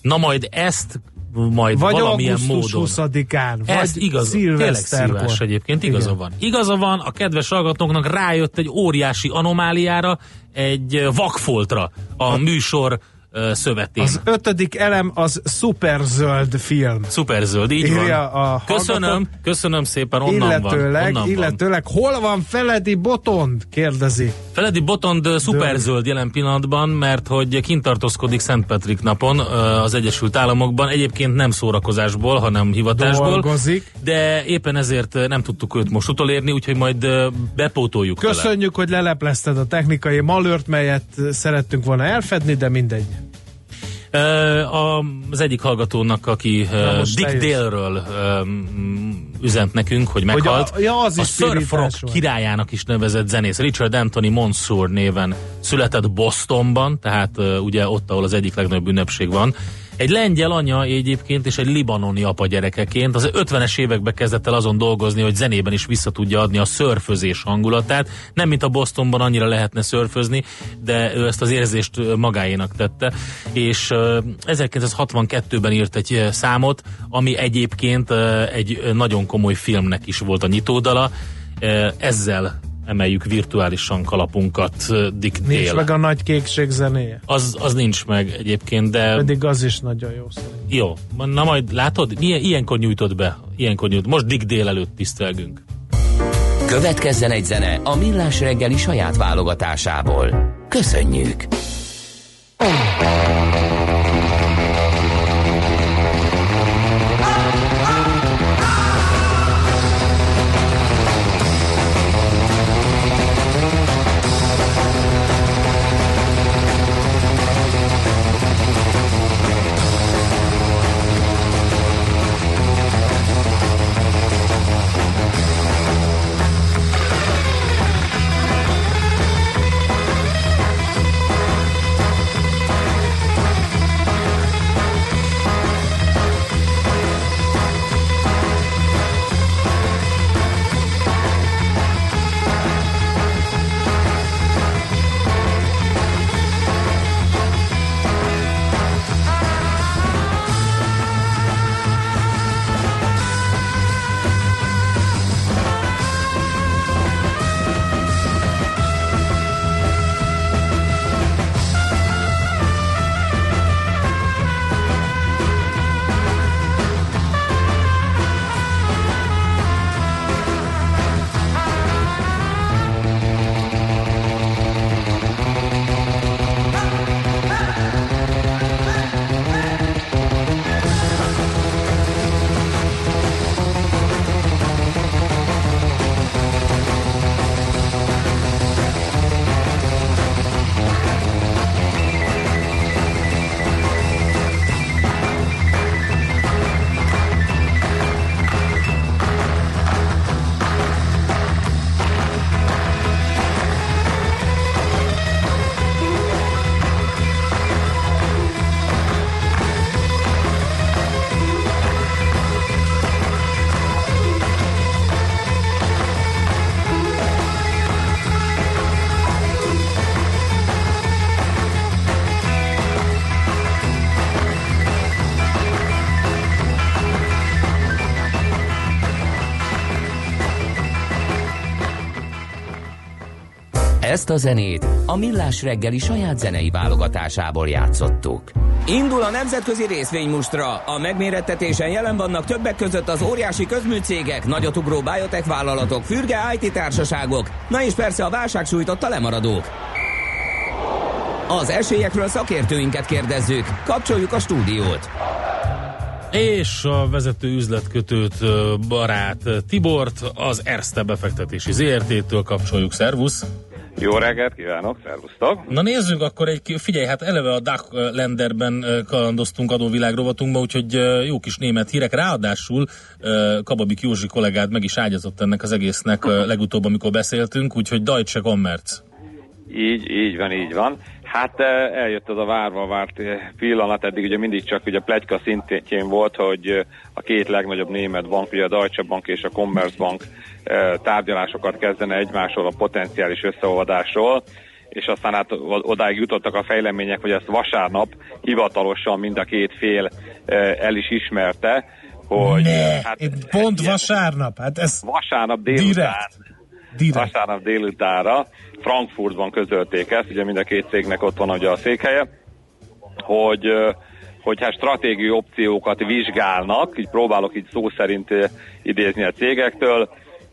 Na majd ezt majd Vagy valamilyen módon. 20-án, vagy Ez igaz, tényleg szívás egyébként, igaza Igen. van. Igaza van, a kedves hallgatóknak rájött egy óriási anomáliára, egy vakfoltra a műsor ö, szövetén. Az ötödik elem az szuperzöld film. Szuperzöld, így Írja van. a köszönöm, köszönöm szépen, onnan illetőleg, van. Onnan illetőleg hol van Feledi Botond? Kérdezi. van. Feledi Botond szuperzöld jelen pillanatban, mert hogy kint tartózkodik Szent Petrik napon az Egyesült Államokban, egyébként nem szórakozásból, hanem hivatásból. Dolgozik. De éppen ezért nem tudtuk őt most utolérni, úgyhogy majd bepótoljuk vele. Köszönjük, hogy leleplezted a technikai malört, melyet szerettünk volna elfedni, de mindegy. Az egyik hallgatónak, aki Dick jössz. Dale-ről üzent nekünk, hogy meghalt. a- ja, az a is surf rock királyának is nevezett zenész Richard Anthony Monsoor néven született Bostonban, tehát ugye ott, ahol az egyik legnagyobb ünnepség van. Egy lengyel anya egyébként és egy libanoni apa gyerekeként az 50-es években kezdett el azon dolgozni, hogy zenében is vissza tudja adni a szörfözés hangulatát. Nem mint a Bostonban annyira lehetne szörfözni, de ő ezt az érzést magáénak tette. És ö, 1962-ben írt egy számot, ami egyébként egy nagyon komoly filmnek is volt a nyitódala. Ezzel emeljük virtuálisan kalapunkat ö, Dick Nincs meg a nagy kékség zenéje. Az, az nincs meg egyébként, de Pedig az is nagyon jó szerintem. jó. Na majd látod, ilyen, ilyenkor nyújtod be. Ilyenkor nyújtod. Most Dick Dale előtt tisztelgünk. Következzen egy zene a Millás reggeli saját válogatásából. Köszönjük! Ezt a zenét a Millás reggeli saját zenei válogatásából játszottuk. Indul a nemzetközi részvénymustra. A megmérettetésen jelen vannak többek között az óriási közműcégek, nagyotugró biotech vállalatok, fürge IT társaságok, na és persze a válság sújtotta lemaradók. Az esélyekről szakértőinket kérdezzük. Kapcsoljuk a stúdiót. És a vezető üzletkötőt, barát Tibort, az Erste befektetési ZRT-től kapcsoljuk. Szervusz! Jó reggelt kívánok, szervusztok! Na nézzünk akkor egy, figyelj, hát eleve a DAC Lenderben ö, kalandoztunk adóvilág rovatunkba, úgyhogy jó kis német hírek. Ráadásul Kababik Józsi kollégád meg is ágyazott ennek az egésznek legutóbb, amikor beszéltünk, úgyhogy Deutsche Commerz. Így, így van, így van. Hát eh, eljött az a várva várt eh, pillanat, eddig ugye mindig csak ugye plegyka szintjén volt, hogy eh, a két legnagyobb német bank, ugye a Deutsche Bank és a Commerzbank tárgyalásokat kezdene egymásról a potenciális összeolvadásról, és aztán hát odáig jutottak a fejlemények, hogy ezt vasárnap hivatalosan mind a két fél el is ismerte, hogy ne, hát, pont ilyen- vasárnap, hát ez vasárnap délután direkt. Direkt. vasárnap délutánra Frankfurtban közölték ezt, ugye mind a két cégnek ott van ugye a székhelye, hogy, ö, hogy hát stratégiai opciókat vizsgálnak, így próbálok így szó szerint idézni a cégektől,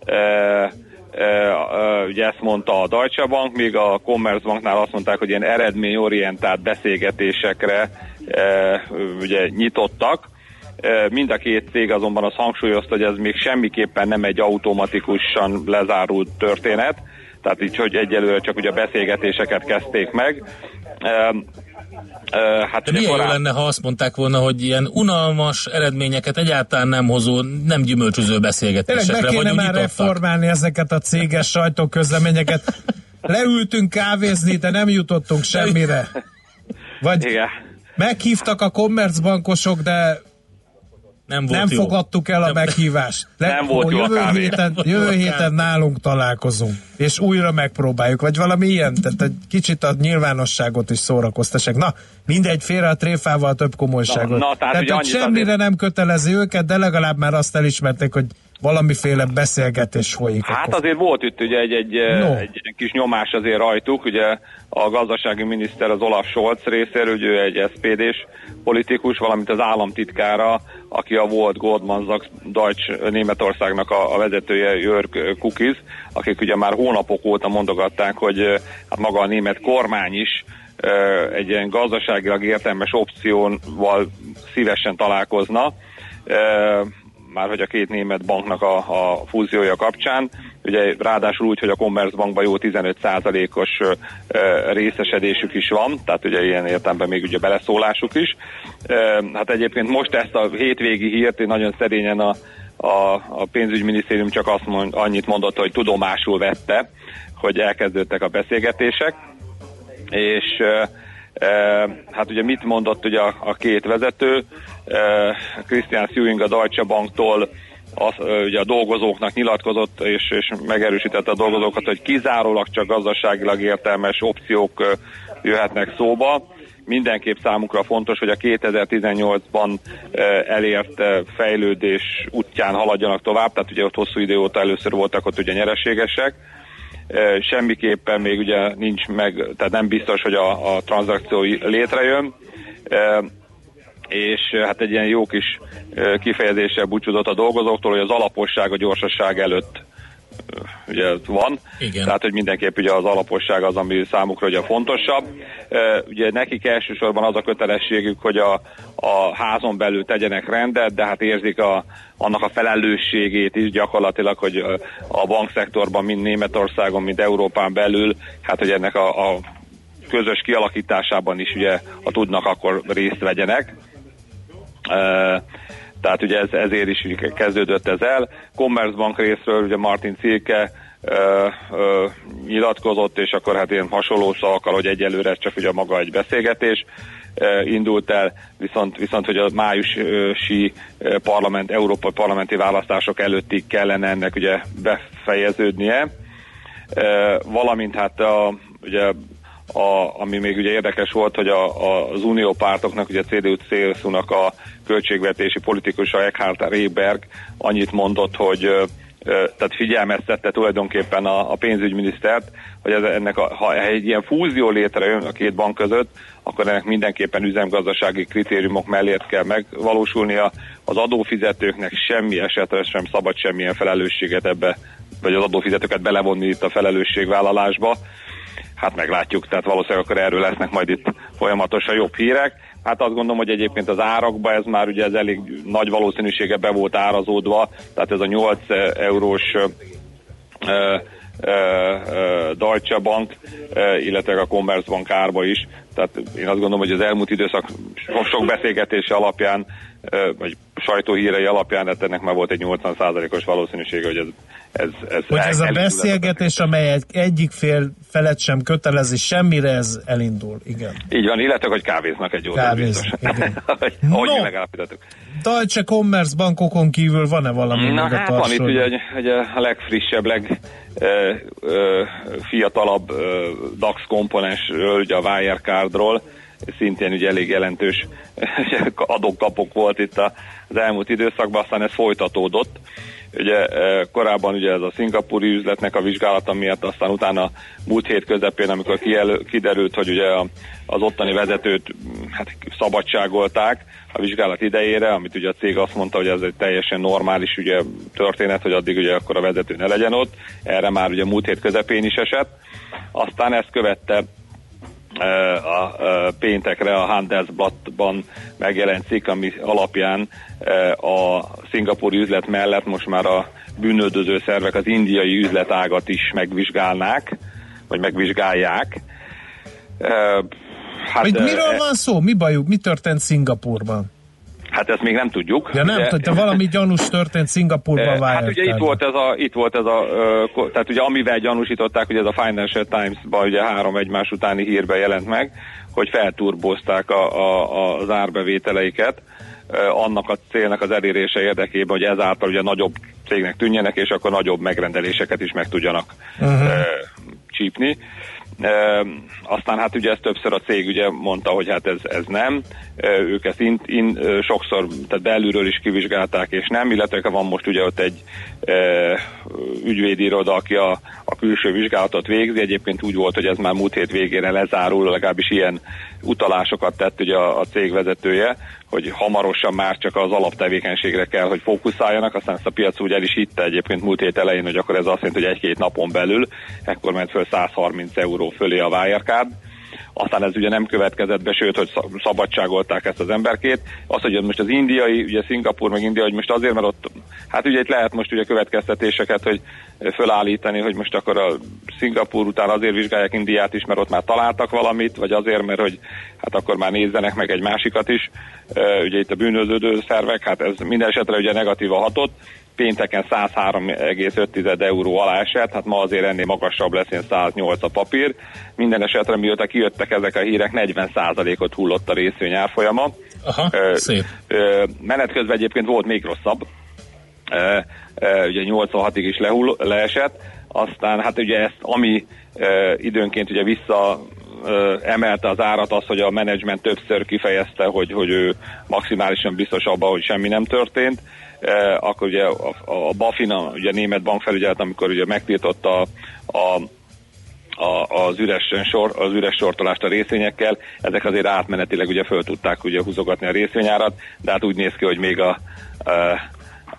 Ö, ö, ö, ugye ezt mondta a Deutsche Bank, míg a Commerzbanknál azt mondták, hogy ilyen eredményorientált beszélgetésekre ö, ugye nyitottak. Mind a két cég azonban azt hangsúlyozta, hogy ez még semmiképpen nem egy automatikusan lezárult történet, tehát így, hogy egyelőre csak ugye a beszélgetéseket kezdték meg. Hát De milyen jó korán- lenne, ha azt mondták volna, hogy ilyen unalmas eredményeket egyáltalán nem hozó, nem gyümölcsöző Tényleg beszélgetésekre be kéne vagyunk már nyitottak. reformálni ezeket a céges sajtóközleményeket. Leültünk kávézni, de nem jutottunk semmire. Vagy Igen. meghívtak a kommercbankosok, de Nem volt nem jó. fogadtuk el a Nem- meghívást. Nem volt jó a jövő kávé. héten, jövő a héten nálunk találkozunk, és újra megpróbáljuk, vagy valami ilyen, tehát egy kicsit a nyilvánosságot is szórakoztassák. Na, mindegy, félre a tréfával több komolyságot. Na, na, tehát ugye hogy semmire azért- nem kötelezi őket, de legalább már azt elismerték, hogy valamiféle beszélgetés folyik. Hát akkor. azért volt itt ugye egy, egy, No. egy, kis nyomás azért rajtuk, ugye a gazdasági miniszter az Olaf Scholz részéről, ugye ő egy SPD-s politikus, valamint az államtitkára, aki a volt Goldman Sachs Deutsch Németországnak a, a vezetője, Jörg Kukiz, akik ugye már hónapok óta mondogatták, hogy hát maga a német kormány is egy ilyen gazdaságilag értelmes opcióval szívesen találkozna. Már hogy a két német banknak a, a fúziója kapcsán. Ugye ráadásul úgy, hogy a Commerzbankban jó 15%-os ö, ö, részesedésük is van, tehát ugye ilyen értelemben még ugye beleszólásuk is. Hát egyébként most ezt a hétvégi hírt én nagyon szerényen a, a, a pénzügyminisztérium csak azt mond, annyit mondott, hogy tudomásul vette, hogy elkezdődtek a beszélgetések, és ö, hát ugye mit mondott ugye a, a két vezető, Christian Sewing a Deutsche Banktól az, ugye a dolgozóknak nyilatkozott és, és megerősítette a dolgozókat, hogy kizárólag csak gazdaságilag értelmes opciók jöhetnek szóba. Mindenképp számukra fontos, hogy a 2018-ban ö, elért fejlődés útján haladjanak tovább, tehát ugye ott hosszú idő óta először voltak ott ugye nyereségesek, semmiképpen még ugye nincs meg, tehát nem biztos, hogy a, a tranzakció létrejön, és hát egy ilyen jó kis kifejezéssel búcsúzott a dolgozóktól, hogy az alaposság a gyorsaság előtt ugye van, Igen. tehát hogy mindenképp ugye az alaposság az, ami számukra ugye fontosabb. Ugye nekik elsősorban az a kötelességük, hogy a, a házon belül tegyenek rendet, de hát érzik a, annak a felelősségét is gyakorlatilag, hogy a bankszektorban, mind Németországon, mind Európán belül, hát hogy ennek a, a közös kialakításában is ugye, ha tudnak, akkor részt vegyenek. Tehát ugye ez, ezért is kezdődött ez el. Commerzbank részről ugye Martin Cirke ö, ö, nyilatkozott, és akkor hát ilyen hasonló szavakkal, hogy egyelőre ez csak ugye maga egy beszélgetés ö, indult el, viszont, viszont hogy a májusi parlament, európai parlamenti választások előttig kellene ennek ugye befejeződnie, valamint hát a, ugye a, ami még ugye érdekes volt, hogy a, a, az unió pártoknak, ugye a CDU CSU-nak a költségvetési politikusa Eckhard Rehberg annyit mondott, hogy tehát figyelmeztette tulajdonképpen a, a pénzügyminisztert, hogy ez, ennek a, ha egy ilyen fúzió létrejön a két bank között, akkor ennek mindenképpen üzemgazdasági kritériumok mellett kell megvalósulnia. Az adófizetőknek semmi esetre sem szabad semmilyen felelősséget ebbe, vagy az adófizetőket belevonni itt a felelősségvállalásba. Hát meglátjuk, tehát valószínűleg akkor erről lesznek majd itt folyamatosan jobb hírek. Hát azt gondolom, hogy egyébként az árakba ez már ugye ez elég nagy valószínűsége be volt árazódva, tehát ez a 8 eurós ö, ö, ö, Deutsche Bank, illetve a Commerzbank árba is. Tehát én azt gondolom, hogy az elmúlt időszak sok, sok beszélgetése alapján, vagy sajtóhírei alapján, hát ennek már volt egy 80%-os valószínűsége, hogy ez ez, ez, Hogy ez a beszélgetés, amely egy, egyik fél felet sem kötelezi semmire, ez elindul. Igen. Így van, illetve, hogy kávéznak egy Kávézni, biztos. igen. Hogy- Ahogy No. megállapítottuk. Deutsche Commerce bankokon kívül van-e valami Na még a hát van itt ugye, egy- egy a legfrissebb, legfiatalabb DAX komponensről, ugye a Wirecardról, szintén ugye elég jelentős adókapok volt itt az elmúlt időszakban, aztán ez folytatódott. Ugye eh, korábban ugye ez a szingapúri üzletnek a vizsgálata miatt, aztán utána múlt hét közepén, amikor kiderült, hogy ugye az ottani vezetőt hát, szabadságolták a vizsgálat idejére, amit ugye a cég azt mondta, hogy ez egy teljesen normális ugye, történet, hogy addig ugye akkor a vezető ne legyen ott. Erre már ugye múlt hét közepén is esett. Aztán ezt követte a péntekre a Handelsblattban megjelent cikk, ami alapján a szingapúri üzlet mellett most már a bűnöldöző szervek az indiai üzletágat is megvizsgálnák, vagy megvizsgálják. Hát, eh, miről van szó? Mi bajuk? Mi történt Szingapurban? Hát ezt még nem tudjuk. Ja nem, de- hogy valami gyanús történt Szingapurban Eh, Hát ugye itt volt ez a, itt volt ez a, tehát ugye amivel gyanúsították, hogy ez a Financial Times-ban ugye három egymás utáni hírben jelent meg, hogy felturbozták a, a, az árbevételeiket annak a célnak az elérése érdekében, hogy ezáltal ugye nagyobb cégnek tűnjenek, és akkor nagyobb megrendeléseket is meg tudjanak ö, csípni. E, aztán hát ugye ezt többször a cég ugye mondta, hogy hát ez, ez nem. E, ők ezt in, in, sokszor, tehát belülről is kivizsgálták, és nem, illetve van most ugye ott egy e, ügyvédiroda, aki a, a külső vizsgálatot végzi. Egyébként úgy volt, hogy ez már múlt hét végére lezárul, legalábbis ilyen utalásokat tett ugye a, a cég vezetője, hogy hamarosan már csak az alaptevékenységre kell, hogy fókuszáljanak, aztán ezt a piac úgy el is hitte egyébként múlt hét elején, hogy akkor ez azt jelenti, hogy egy-két napon belül, ekkor ment föl 130 euró fölé a Wirecard, aztán ez ugye nem következett be, sőt, hogy szabadságolták ezt az emberkét. Az, hogy most az indiai, ugye Szingapur meg India, hogy most azért, mert ott, hát ugye itt lehet most ugye következtetéseket, hogy fölállítani, hogy most akkor a Szingapur után azért vizsgálják Indiát is, mert ott már találtak valamit, vagy azért, mert hogy hát akkor már nézzenek meg egy másikat is. Ugye itt a bűnöződő szervek, hát ez minden esetre ugye negatíva hatott pénteken 103,5 euró alá esett, hát ma azért ennél magasabb lesz, én 108 a papír. Minden esetre mióta kijöttek ezek a hírek, 40%-ot hullott a részvény árfolyama. Aha, ö, szép. Ö, menet közben egyébként volt még rosszabb, ö, ö, ugye 86-ig is lehull, leesett, aztán hát ugye ezt, ami ö, időnként ugye vissza emelte az árat az, hogy a menedzsment többször kifejezte, hogy, hogy ő maximálisan biztos abban, hogy semmi nem történt. E, akkor ugye a, a BaFin, a, ugye a német bankfelügyelet, amikor ugye megtiltotta a, a a, az, üres sor, az üres sortolást a részvényekkel, ezek azért átmenetileg ugye föl tudták ugye húzogatni a részvényárat, de hát úgy néz ki, hogy még a, a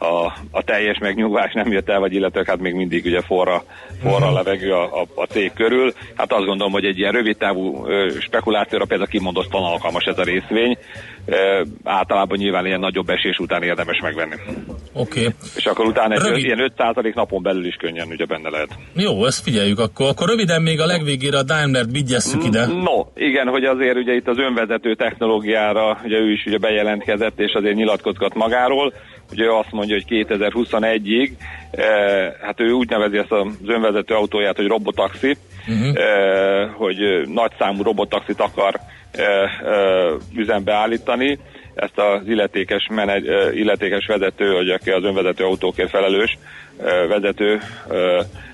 a, a teljes megnyugvás nem jött el, vagy illetve hát még mindig ugye forra, forra uh-huh. levegő a, a, a cég körül. Hát azt gondolom, hogy egy ilyen rövid távú spekulációra például kimondottan alkalmas ez a részvény. E, általában nyilván ilyen nagyobb esés után érdemes megvenni. Oké. Okay. És akkor utána egy Rövid... ilyen 5% napon belül is könnyen ugye benne lehet. Jó, ezt figyeljük akkor. Akkor röviden még a legvégére a Daimler-t vigyesszük ide. No, igen, hogy azért ugye itt az önvezető technológiára ugye ő is ugye bejelentkezett, és azért nyilatkozgat magáról. Ugye ő azt mondja, hogy 2021-ig, eh, hát ő úgy nevezi ezt az önvezető autóját, hogy robotaxi, uh-huh. hogy nagy számú robotaxit akar eh, üzembe állítani. Ezt az illetékes, menegy, illetékes vezető, hogy aki az önvezető autókért felelős vezető,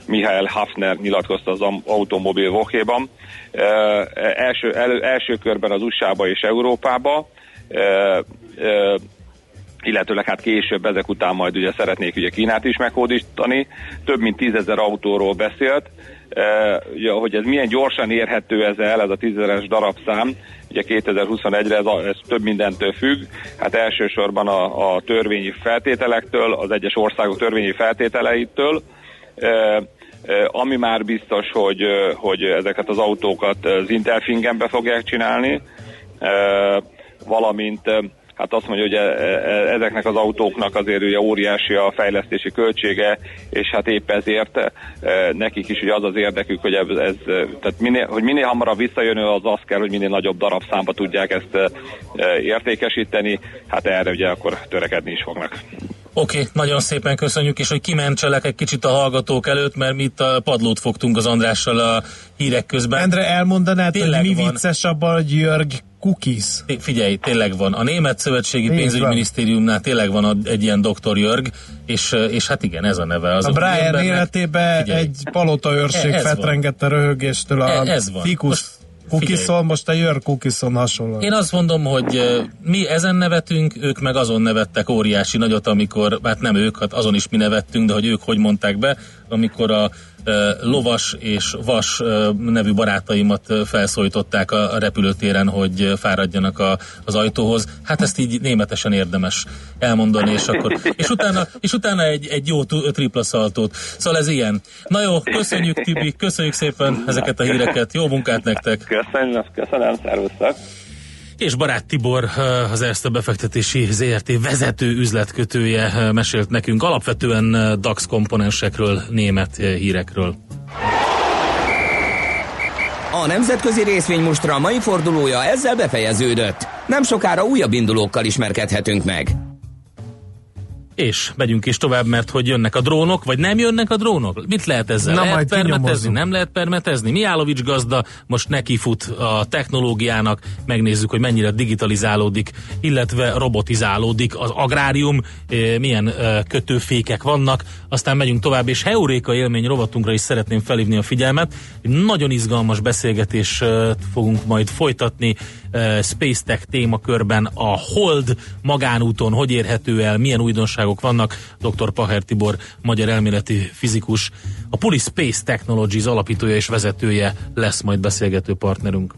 Mihály Hafner nyilatkozta az automobil vokéban. Első, el, első körben az USA-ba és Európába. Illetőleg hát később ezek után majd ugye szeretnék ugye Kínát is meghódítani. Több mint tízezer autóról beszélt, e, ugye, hogy ez milyen gyorsan érhető ez el, ez a tízezeres darabszám, ugye 2021-re ez, a, ez több mindentől függ, hát elsősorban a, a törvényi feltételektől, az egyes országok törvényi feltételeitől, e, e, ami már biztos, hogy, hogy ezeket az autókat az Interfingenbe fogják csinálni, valamint hát azt mondja, hogy e, e, ezeknek az autóknak azért ugye óriási a fejlesztési költsége, és hát épp ezért e, nekik is ugye az az érdekük, hogy ez, ez tehát minél, hogy minél hamarabb visszajön, az az kell, hogy minél nagyobb darabszámba tudják ezt értékesíteni, hát erre ugye akkor törekedni is fognak. Oké, okay, nagyon szépen köszönjük, és hogy kimentselek egy kicsit a hallgatók előtt, mert mi itt a padlót fogtunk az Andrással a hírek közben. Endre, elmondanád, Tényleg hogy mi van. vicces abban, hogy Jörg cookies. Figyelj, tényleg van. A Német Szövetségi Pénzügyminisztériumnál tényleg van egy ilyen doktor Jörg, és, és hát igen, ez a neve. Az a Brian embernek, életében figyelj, egy palotaőrség e, fetrengette röhögéstől a e, ez van. fikus Kukiszon, most a Jörg Kukiszon hasonló. Én azt mondom, hogy mi ezen nevetünk, ők meg azon nevettek óriási nagyot, amikor, hát nem ők, hát azon is mi nevettünk, de hogy ők hogy mondták be, amikor a lovas és vas nevű barátaimat felszólították a repülőtéren, hogy fáradjanak a, az ajtóhoz. Hát ezt így németesen érdemes elmondani, és akkor és utána, és utána egy, egy jó tripla szaltót. Szóval ez ilyen. Na jó, köszönjük Tibi, köszönjük szépen ezeket a híreket, jó munkát nektek! Köszönöm, köszönöm, szervusztok! És Barát Tibor, az Erste befektetési ZRT vezető üzletkötője mesélt nekünk alapvetően DAX komponensekről, német hírekről. A nemzetközi részvénymustra mai fordulója ezzel befejeződött. Nem sokára újabb indulókkal ismerkedhetünk meg. És megyünk is tovább, mert hogy jönnek a drónok, vagy nem jönnek a drónok? Mit lehet ezzel? Na, lehet permetezni? Nem lehet permetezni? Miálovics gazda most nekifut a technológiának, megnézzük, hogy mennyire digitalizálódik, illetve robotizálódik az agrárium, eh, milyen eh, kötőfékek vannak, aztán megyünk tovább, és Heuréka élmény rovatunkra is szeretném felhívni a figyelmet. Egy nagyon izgalmas beszélgetés eh, fogunk majd folytatni eh, Space Tech témakörben a Hold magánúton, hogy érhető el, milyen újdonságok vannak. Dr. Paher Tibor, magyar elméleti fizikus, a Puli Space Technologies alapítója és vezetője lesz majd beszélgető partnerünk.